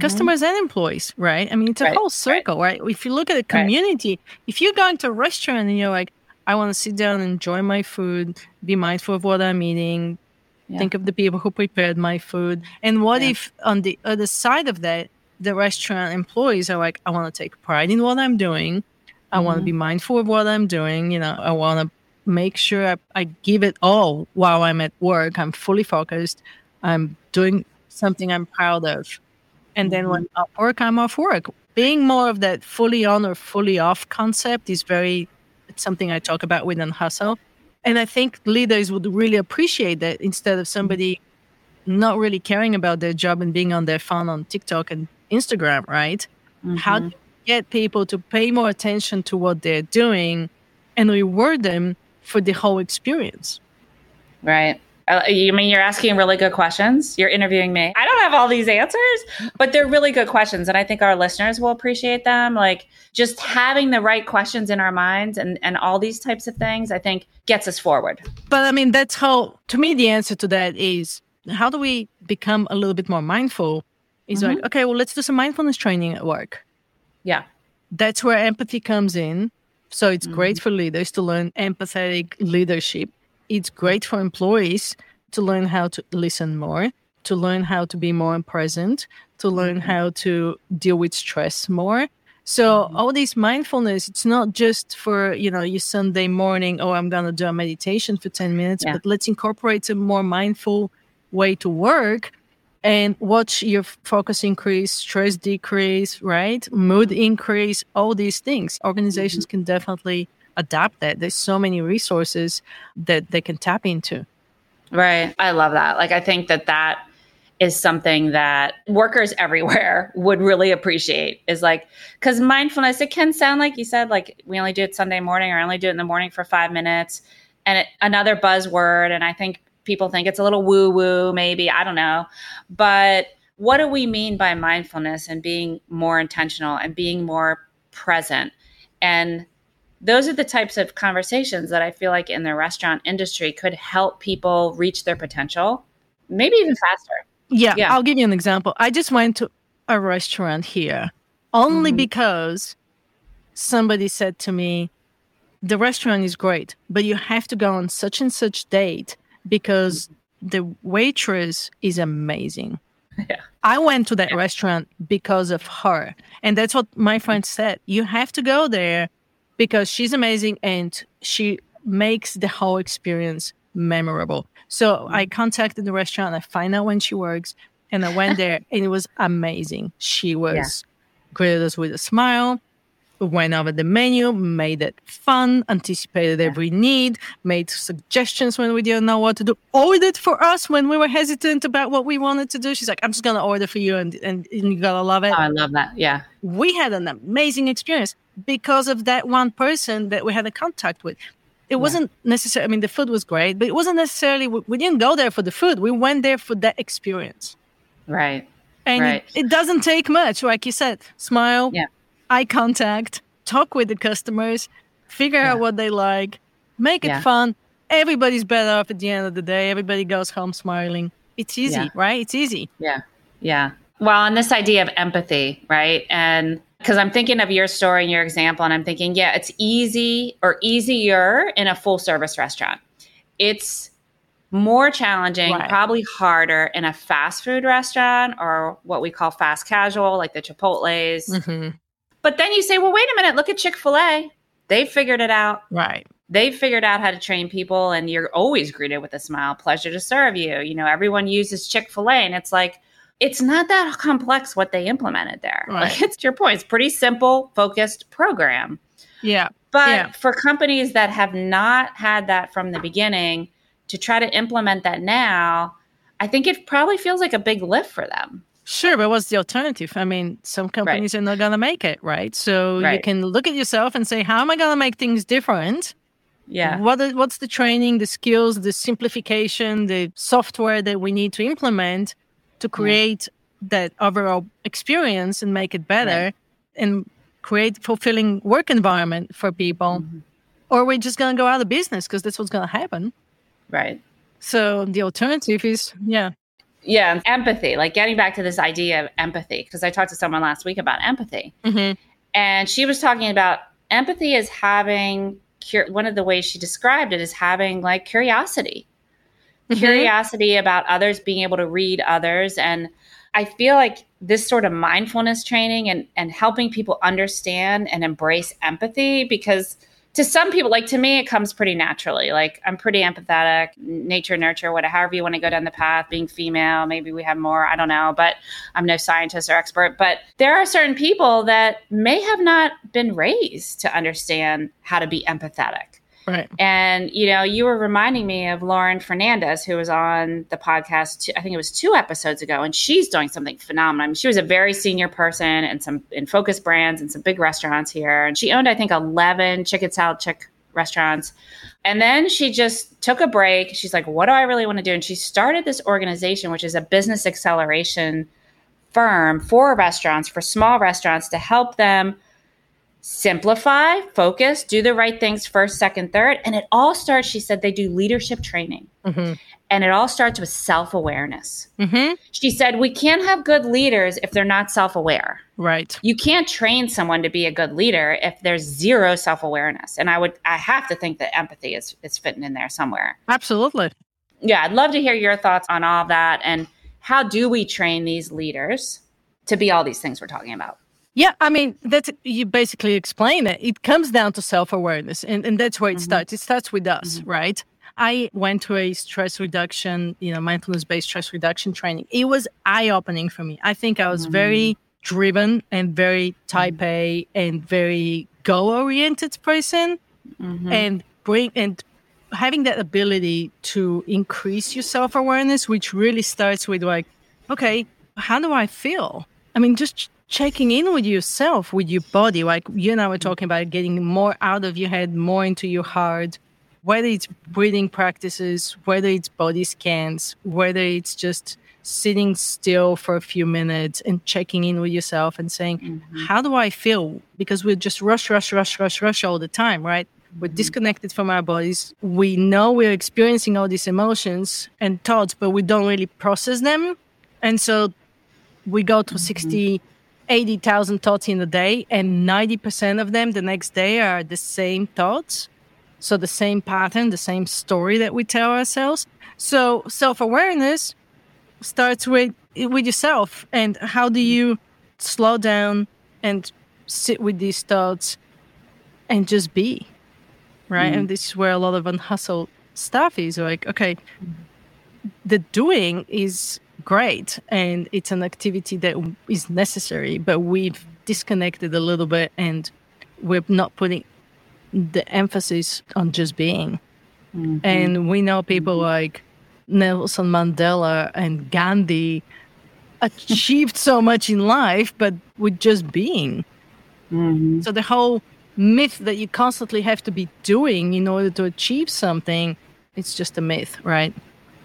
Customers and employees, right? I mean, it's a Right, whole circle, right. If you look at a community, if you're going to a restaurant and you're like, I want to sit down and enjoy my food, be mindful of what I'm eating, Yeah. think of the people who prepared my food. And what Yeah. if on the other side of that, the restaurant employees are like, I want to take pride in what I'm doing. I want to Mm-hmm. be mindful of what I'm doing. You know, I want to make sure I, I give it all while I'm at work. I'm fully focused. I'm doing something I'm proud of. And then when Mm-hmm. I'm off work, I'm off work. Being more of that fully on or fully off concept is very, it's something I talk about within Hustle. And I think leaders would really appreciate that instead of somebody not really caring about their job and being on their phone on TikTok and Instagram, right? How do you get people to pay more attention to what they're doing and reward them for the whole experience? Right. Uh, you mean you're asking really good questions? You're interviewing me. I don't have all these answers, but they're really good questions. And I think our listeners will appreciate them. Like just having the right questions in our minds and, and all these types of things, I think gets us forward. But I mean, that's how, to me, the answer to that is how do we become a little bit more mindful? Is like, mm-hmm. okay, well, let's do some mindfulness training at work. Yeah. That's where empathy comes in. So it's mm-hmm. great for leaders to learn empathetic leadership. It's great for employees to learn how to listen more, to learn how to be more present, to learn mm-hmm. how to deal with stress more. So all this mindfulness, it's not just for, you know, your Sunday morning, oh, I'm going to do a meditation for 10 minutes, Yeah. but let's incorporate a more mindful way to work and watch your focus increase, stress decrease, right? Mood mm-hmm. increase, all these things. Organizations mm-hmm. can definitely adapt that. There's so many resources that they can tap into. Right. I love that. Like, I think that that is something that workers everywhere would really appreciate is like, because mindfulness, it can sound like you said, like, we only do it Sunday morning or I only do it in the morning for five minutes. And it, another buzzword. And I think people think it's a little woo woo, maybe. I don't know. But what do we mean by mindfulness and being more intentional and being more present? And those are the types of conversations that I feel like in the restaurant industry could help people reach their potential, maybe even faster. Yeah, yeah. I'll give you an example. I just went to a restaurant here only mm-hmm. because somebody said to me, the restaurant is great, but you have to go on such and such date because the waitress is amazing. Yeah. I went to that yeah. restaurant because of her. And that's what my friend said. You have to go there because she's amazing and she makes the whole experience memorable. So I mm-hmm. contacted the restaurant, I find out when she works, and I went there and it was amazing. She was yeah. greeted us with a smile went over the menu, made it fun, anticipated every need, made suggestions when we didn't know what to do, ordered for us when we were hesitant about what we wanted to do. She's like, I'm just going to order for you and, and, and you got to love it. Oh, I love that. Yeah. We had an amazing experience because of that one person that we had a contact with. It yeah. wasn't necessarily, I mean, the food was great, but it wasn't necessarily, we didn't go there for the food. We went there for that experience. Right. And right. It, it doesn't take much, like you said, smile. Yeah eye contact, talk with the customers, figure yeah. out what they like, make it yeah. fun. Everybody's better off at the end of the day. Everybody goes home smiling. It's easy, yeah. right? It's easy. Yeah. Yeah. Well, and this idea of empathy, right? And because I'm thinking of your story and your example, and I'm thinking, yeah, it's easy or easier in a full service restaurant. It's more challenging, right. probably harder in a fast food restaurant or what we call fast casual, like the Chipotle's, mm-hmm. But then you say, well, wait a minute, look at Chick fil A. They figured it out. Right. They figured out how to train people, and you're always greeted with a smile. Pleasure to serve you. You know, everyone uses Chick fil A, and it's like, it's not that complex what they implemented there. Right. Like, it's your point. It's pretty simple, focused program. Yeah. But yeah. for companies that have not had that from the beginning to try to implement that now, I think it probably feels like a big lift for them. Sure, but what's the alternative? I mean, some companies right. are not going to make it, right? So right. you can look at yourself and say, how am I going to make things different? Yeah. What is, what's the training, the skills, the simplification, the software that we need to implement to create yeah. that overall experience and make it better right. and create fulfilling work environment for people? Mm-hmm. Or we're just going to go out of business because that's what's going to happen. Right. So the alternative is, yeah, yeah empathy like getting back to this idea of empathy because i talked to someone last week about empathy mm-hmm. and she was talking about empathy is having one of the ways she described it is having like curiosity mm-hmm. curiosity about others being able to read others and i feel like this sort of mindfulness training and and helping people understand and embrace empathy because to some people, like to me, it comes pretty naturally. Like I'm pretty empathetic, nature, nurture, whatever, however you want to go down the path. Being female, maybe we have more. I don't know, but I'm no scientist or expert. But there are certain people that may have not been raised to understand how to be empathetic. Right. And, you know, you were reminding me of Lauren Fernandez, who was on the podcast, I think it was two episodes ago, and she's doing something phenomenal. I mean, she was a very senior person in some in focus brands and some big restaurants here. And she owned, I think, 11 chicken salad chick restaurants. And then she just took a break. She's like, what do I really want to do? And she started this organization, which is a business acceleration firm for restaurants, for small restaurants to help them simplify, focus, do the right things first, second, third. And it all starts, she said, they do leadership training. Mm-hmm. And it all starts with self awareness. Mm-hmm. She said, we can't have good leaders if they're not self aware. Right. You can't train someone to be a good leader if there's zero self awareness. And I would, I have to think that empathy is, is fitting in there somewhere. Absolutely. Yeah. I'd love to hear your thoughts on all that. And how do we train these leaders to be all these things we're talking about? Yeah, I mean, that's you basically explain it. It comes down to self awareness, and, and that's where it mm-hmm. starts. It starts with us, mm-hmm. right? I went to a stress reduction, you know, mindfulness based stress reduction training. It was eye opening for me. I think I was mm-hmm. very driven and very type mm-hmm. A and very goal oriented person, mm-hmm. and bring and having that ability to increase your self awareness, which really starts with like, okay, how do I feel? I mean, just checking in with yourself, with your body. Like you and I were talking about getting more out of your head, more into your heart, whether it's breathing practices, whether it's body scans, whether it's just sitting still for a few minutes and checking in with yourself and saying, mm-hmm. How do I feel? Because we're just rush, rush, rush, rush, rush all the time, right? We're mm-hmm. disconnected from our bodies. We know we're experiencing all these emotions and thoughts, but we don't really process them. And so we go to mm-hmm. 60, 80,000 thoughts in a day, and 90% of them the next day are the same thoughts. So the same pattern, the same story that we tell ourselves. So self awareness starts with with yourself and how do you slow down and sit with these thoughts and just be right mm and this is where a lot of unhustled stuff is like okay the doing is great and it's an activity that is necessary but we've disconnected a little bit and we're not putting the emphasis on just being mm-hmm. and we know people mm-hmm. like nelson mandela and gandhi achieved so much in life but with just being mm-hmm. so the whole myth that you constantly have to be doing in order to achieve something it's just a myth right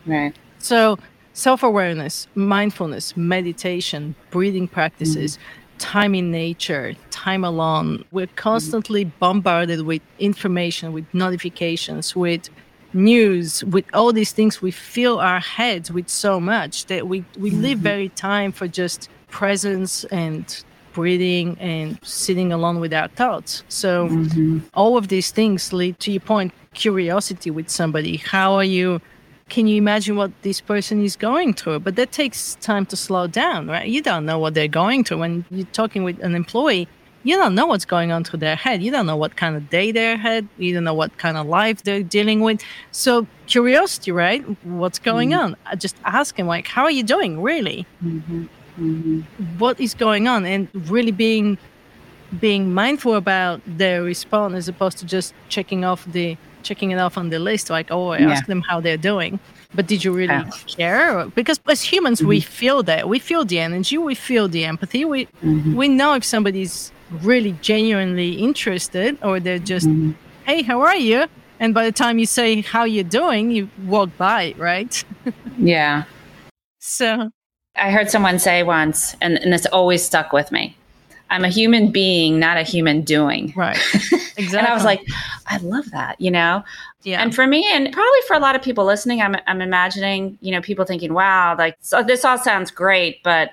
right so self-awareness mindfulness meditation breathing practices mm-hmm. time in nature time alone we're constantly mm-hmm. bombarded with information with notifications with news with all these things we fill our heads with so much that we we mm-hmm. leave very time for just presence and breathing and sitting alone with our thoughts. So mm-hmm. all of these things lead to your point curiosity with somebody. How are you? Can you imagine what this person is going through? But that takes time to slow down, right? You don't know what they're going through. When you're talking with an employee, you don't know what's going on through their head. You don't know what kind of day they had. You don't know what kind of life they're dealing with. So curiosity, right? What's going mm-hmm. on? I just ask them like, "How are you doing? Really? Mm-hmm mm-hmm. what is going on and really being being mindful about their response as opposed to just checking off the checking it off on the list like oh i yeah. ask them how they're doing but did you really yeah. care because as humans mm-hmm. we feel that we feel the energy we feel the empathy we mm-hmm. we know if somebody's really genuinely interested or they're just mm-hmm. hey how are you and by the time you say how you're doing you walk by right yeah so I heard someone say once, and, and this always stuck with me. I'm a human being, not a human doing. Right. Exactly. and I was like, I love that, you know? Yeah. And for me, and probably for a lot of people listening, I'm, I'm imagining, you know, people thinking, wow, like, so this all sounds great, but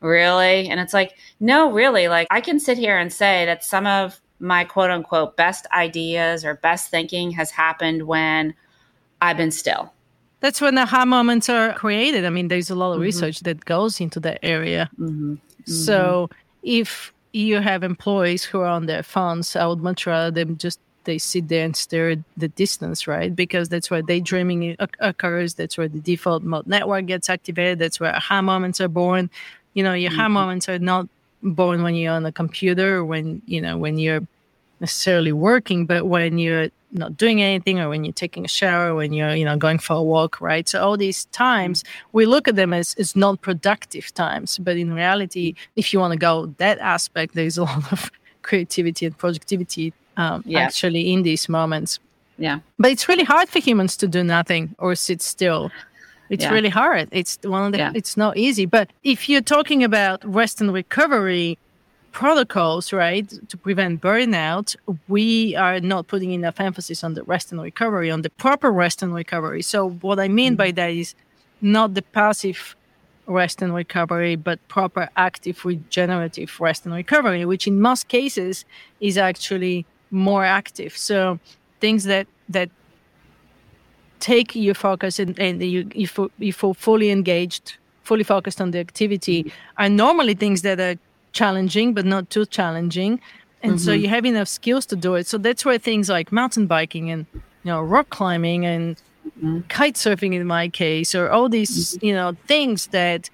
really? And it's like, no, really. Like, I can sit here and say that some of my quote unquote best ideas or best thinking has happened when I've been still that's when the aha moments are created. I mean, there's a lot of mm-hmm. research that goes into that area. Mm-hmm. Mm-hmm. So if you have employees who are on their phones, I would much rather them just they sit there and stare at the distance, right? Because that's where daydreaming occurs. That's where the default mode network gets activated. That's where aha moments are born. You know, your aha mm-hmm. moments are not born when you're on a computer or when you know when you're necessarily working, but when you're not doing anything or when you're taking a shower, when you're, you know, going for a walk, right? So all these times we look at them as, as non-productive times. But in reality, if you want to go that aspect, there's a lot of creativity and productivity um, yeah. actually in these moments. Yeah. But it's really hard for humans to do nothing or sit still. It's yeah. really hard. It's one of the, yeah. it's not easy. But if you're talking about rest and recovery, protocols, right, to prevent burnout, we are not putting enough emphasis on the rest and recovery, on the proper rest and recovery. So, what I mean by mm. that is not the passive rest and recovery, but proper active regenerative rest and recovery, which in most cases is actually more active. So, things that that take your focus and, and you, you, you feel fully engaged, fully focused on the activity mm. are normally things that are challenging, but not too challenging. And mm-hmm. so you have enough skills to do it. So that's where things like mountain biking and you know rock climbing and mm-hmm. kite surfing in my case, or all these mm-hmm. you know things that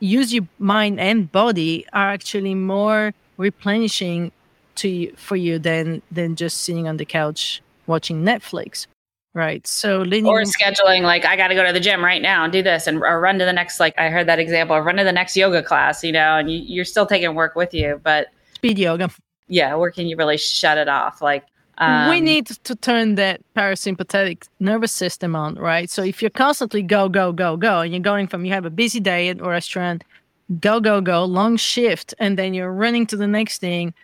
use your mind and body are actually more replenishing to you, for you than than just sitting on the couch watching Netflix. Right. So or scheduling like I got to go to the gym right now and do this and or run to the next like I heard that example or run to the next yoga class, you know, and you, you're still taking work with you, but speed yoga. Yeah, where can you really shut it off? Like Um, we need to turn that parasympathetic nervous system on, right? So if you're constantly go, go, go, go, and you're going from you have a busy day at a restaurant, go, go, go, long shift, and then you're running to the next thing.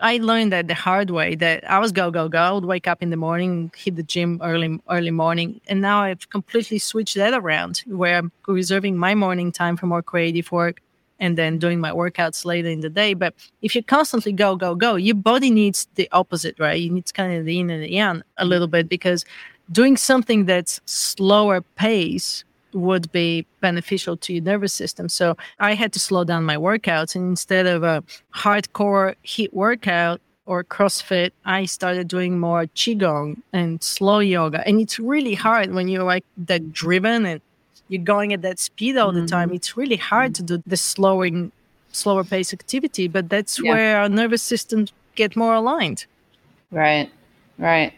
I learned that the hard way that I was go, go, go. I would wake up in the morning, hit the gym early, early morning. And now I've completely switched that around where I'm reserving my morning time for more creative work and then doing my workouts later in the day. But if you constantly go, go, go, your body needs the opposite, right? You need kind of the yin and the yang a little bit because doing something that's slower pace would be beneficial to your nervous system. So I had to slow down my workouts. And instead of a hardcore HIIT workout or CrossFit, I started doing more Qigong and slow yoga. And it's really hard when you're like that driven and you're going at that speed all the time, mm-hmm. it's really hard to do the slowing, slower pace activity. But that's yeah. where our nervous systems get more aligned. Right, right.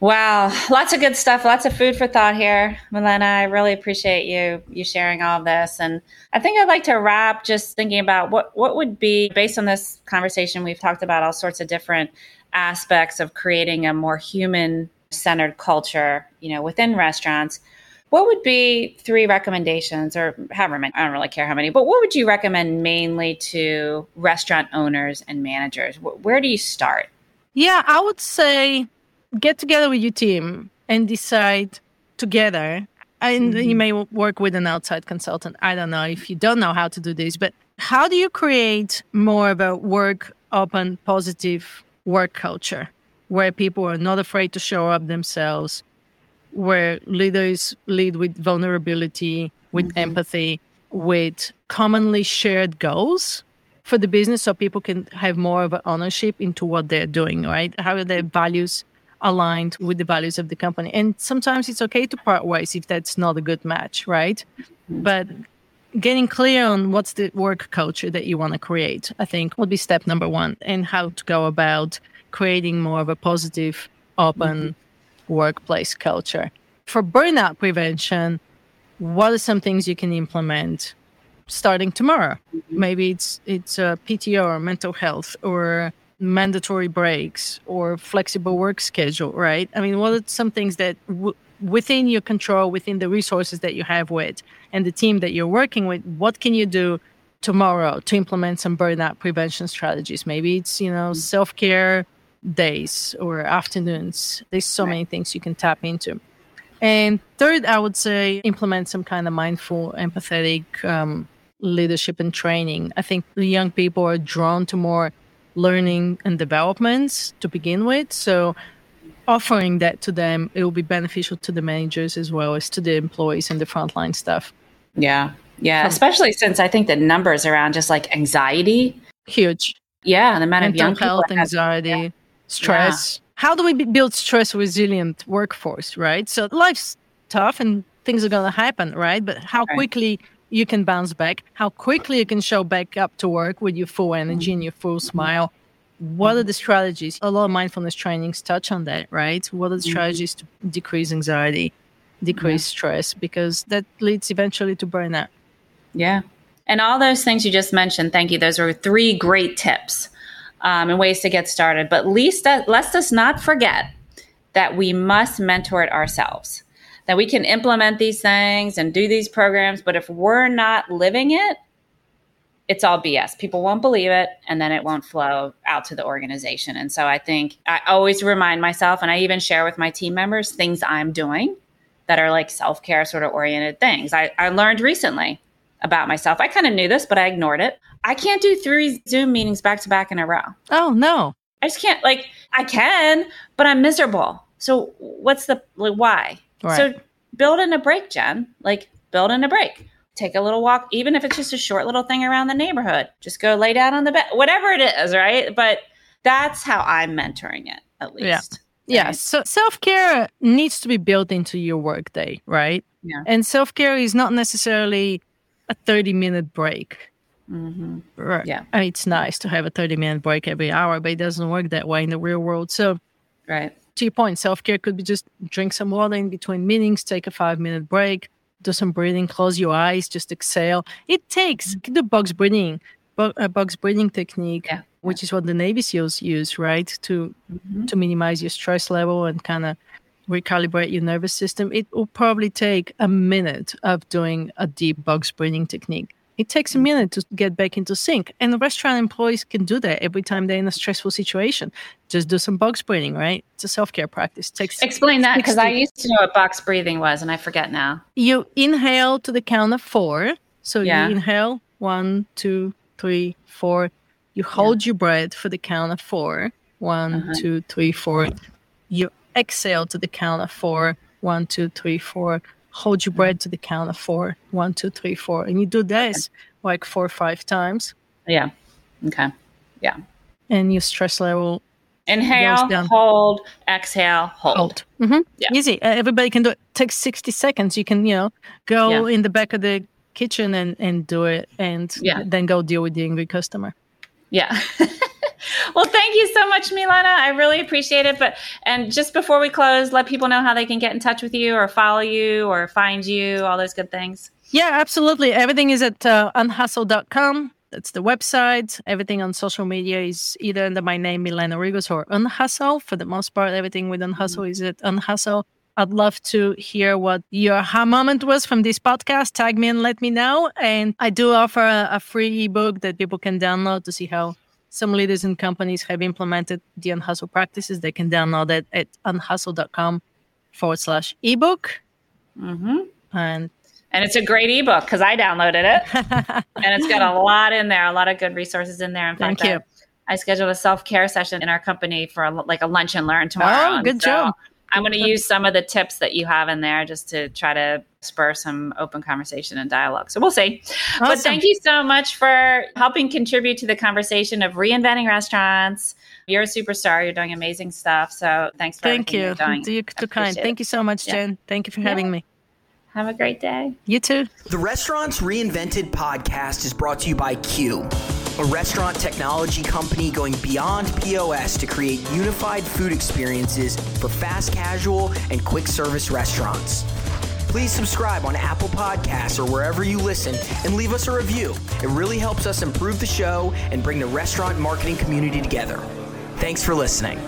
Wow, lots of good stuff, lots of food for thought here, Milena. I really appreciate you you sharing all this, and I think I'd like to wrap just thinking about what what would be based on this conversation. We've talked about all sorts of different aspects of creating a more human centered culture, you know, within restaurants. What would be three recommendations, or however many, I don't really care how many, but what would you recommend mainly to restaurant owners and managers? Where do you start? Yeah, I would say get together with your team and decide together. And mm-hmm. you may work with an outside consultant. I don't know if you don't know how to do this, but how do you create more of a work open, positive work culture where people are not afraid to show up themselves, where leaders lead with vulnerability, with mm-hmm. empathy, with commonly shared goals for the business so people can have more of an ownership into what they're doing, right? How are their values aligned with the values of the company? And sometimes it's okay to part ways if that's not a good match, right? But getting clear on what's the work culture that you want to create, I think would be step number one, and how to go about creating more of a positive, open, mm-hmm workplace culture. For burnout prevention, what are some things you can implement starting tomorrow? Mm-hmm. Maybe it's it's a PTO or mental health or mandatory breaks or flexible work schedule, right? I mean, what are some things that w- within your control, within the resources that you have with and the team that you're working with, what can you do tomorrow to implement some burnout prevention strategies? Maybe it's, you know, mm-hmm. self-care, days or afternoons. There's so right. many things you can tap into. And third, I would say implement some kind of mindful, empathetic um, leadership and training. I think the young people are drawn to more learning and developments to begin with. So offering that to them, it will be beneficial to the managers as well as to the employees and the frontline stuff. Yeah. Yeah. Especially since I think the numbers around just like anxiety. Huge. Yeah. The amount of young health, anxiety. yeah stress. Yeah. How do we build stress resilient workforce, right? So life's tough and things are going to happen, right? But how right. quickly you can bounce back, how quickly you can show back up to work with your full energy and your full smile. What are the strategies? A lot of mindfulness trainings touch on that, right? What are the mm-hmm. strategies to decrease anxiety, decrease yeah. stress? Because that leads eventually to burnout. Yeah. And all those things you just mentioned, thank you. Those were three great tips um, and ways to get started. But least that, let's us not forget that we must mentor it ourselves. That we can implement these things and do these programs, but if we're not living it, it's all BS. People won't believe it, and then it won't flow out to the organization. And so I think I always remind myself, and I even share with my team members things I'm doing that are like self care sort of oriented things. I, I learned recently about myself. I kind of knew this, but I ignored it. I can't do three Zoom meetings back to back in a row. Oh, no. I just can't. Like, I can, but I'm miserable. So, what's the, like, why? Right. So, build in a break, Jen. Like, build in a break. Take a little walk, even if it's just a short little thing around the neighborhood. Just go lay down on the bed, whatever it is, right? But that's how I'm mentoring it, at least. Yeah. Yeah. So self care needs to be built into your workday, right? Yeah. And self care is not necessarily a 30 minute break. Mm-hmm. Right. Yeah. I mean, it's nice to have a 30 minute break every hour, but it doesn't work that way in the real world. So, right. To your point, self care could be just drink some water in between meetings, take a five minute break, do some breathing, close your eyes, just exhale. It takes, the box breathing box breathing technique, yeah. which is what the Navy SEALs use, right, to mm-hmm. to minimize your stress level and kind of recalibrate your nervous system, it will probably take a minute of doing a deep box breathing technique. It takes a minute to get back into sync. And the restaurant employees can do that every time they're in a stressful situation. Just do some box breathing, right? It's a self care practice. It takes Explain that because I used to know what box breathing was and I forget now. You inhale to the count of four. So yeah. you inhale one, two, three, four. You hold yeah. your breath for the count of four. One, uh-huh. two, three, four. You exhale to the count of four. One, two, three, four hold your breath to the count of four. One, two, three, four. And you do this okay. like four or five times. Yeah. Okay. Yeah. And your stress level. Inhale, hold, exhale, hold. hold. Mm-hmm. Yeah. Easy. Uh, everybody can do it. it. Takes 60 seconds. You can, you know, go yeah. in the back of the kitchen and, and do it and yeah. then go deal with the angry customer. Yeah. well, thank you so much, Milena. I really appreciate it. But and just before we close, let people know how they can get in touch with you or follow you or find you, all those good things. Yeah, absolutely. Everything is at uh, unhustle.com. That's the website. Everything on social media is either under my name, Milena Regos, or Unhustle. For the most part, everything with Unhustle mm-hmm. is at Unhustle. I'd love to hear what your aha moment was from this podcast. Tag me and let me know. And I do offer a, a free ebook that people can download to see how some leaders and companies have implemented the unhustle practices. They can download it at unhustle.com forward slash ebook. Mm-hmm. And and it's a great ebook because I downloaded it, and it's got a lot in there, a lot of good resources in there. In fact, Thank you. I, I scheduled a self care session in our company for a, like a lunch and learn tomorrow. Oh, good so job! I'm going to use some of the tips that you have in there just to try to spur some open conversation and dialogue. So we'll see. Awesome. But thank you so much for helping contribute to the conversation of reinventing restaurants. You're a superstar. You're doing amazing stuff. So thanks for thank you. You're doing. You're too kind. It. Thank you so much, Jen. Yeah. Thank you for yeah. having me. Have a great day. You too. The Restaurants Reinvented podcast is brought to you by Qu a restaurant technology company going beyond POS to create unified food experiences for fast casual and quick service restaurants. Please subscribe on Apple Podcasts or wherever you listen and leave us a review. It really helps us improve the show and bring the restaurant marketing community together. Thanks for listening.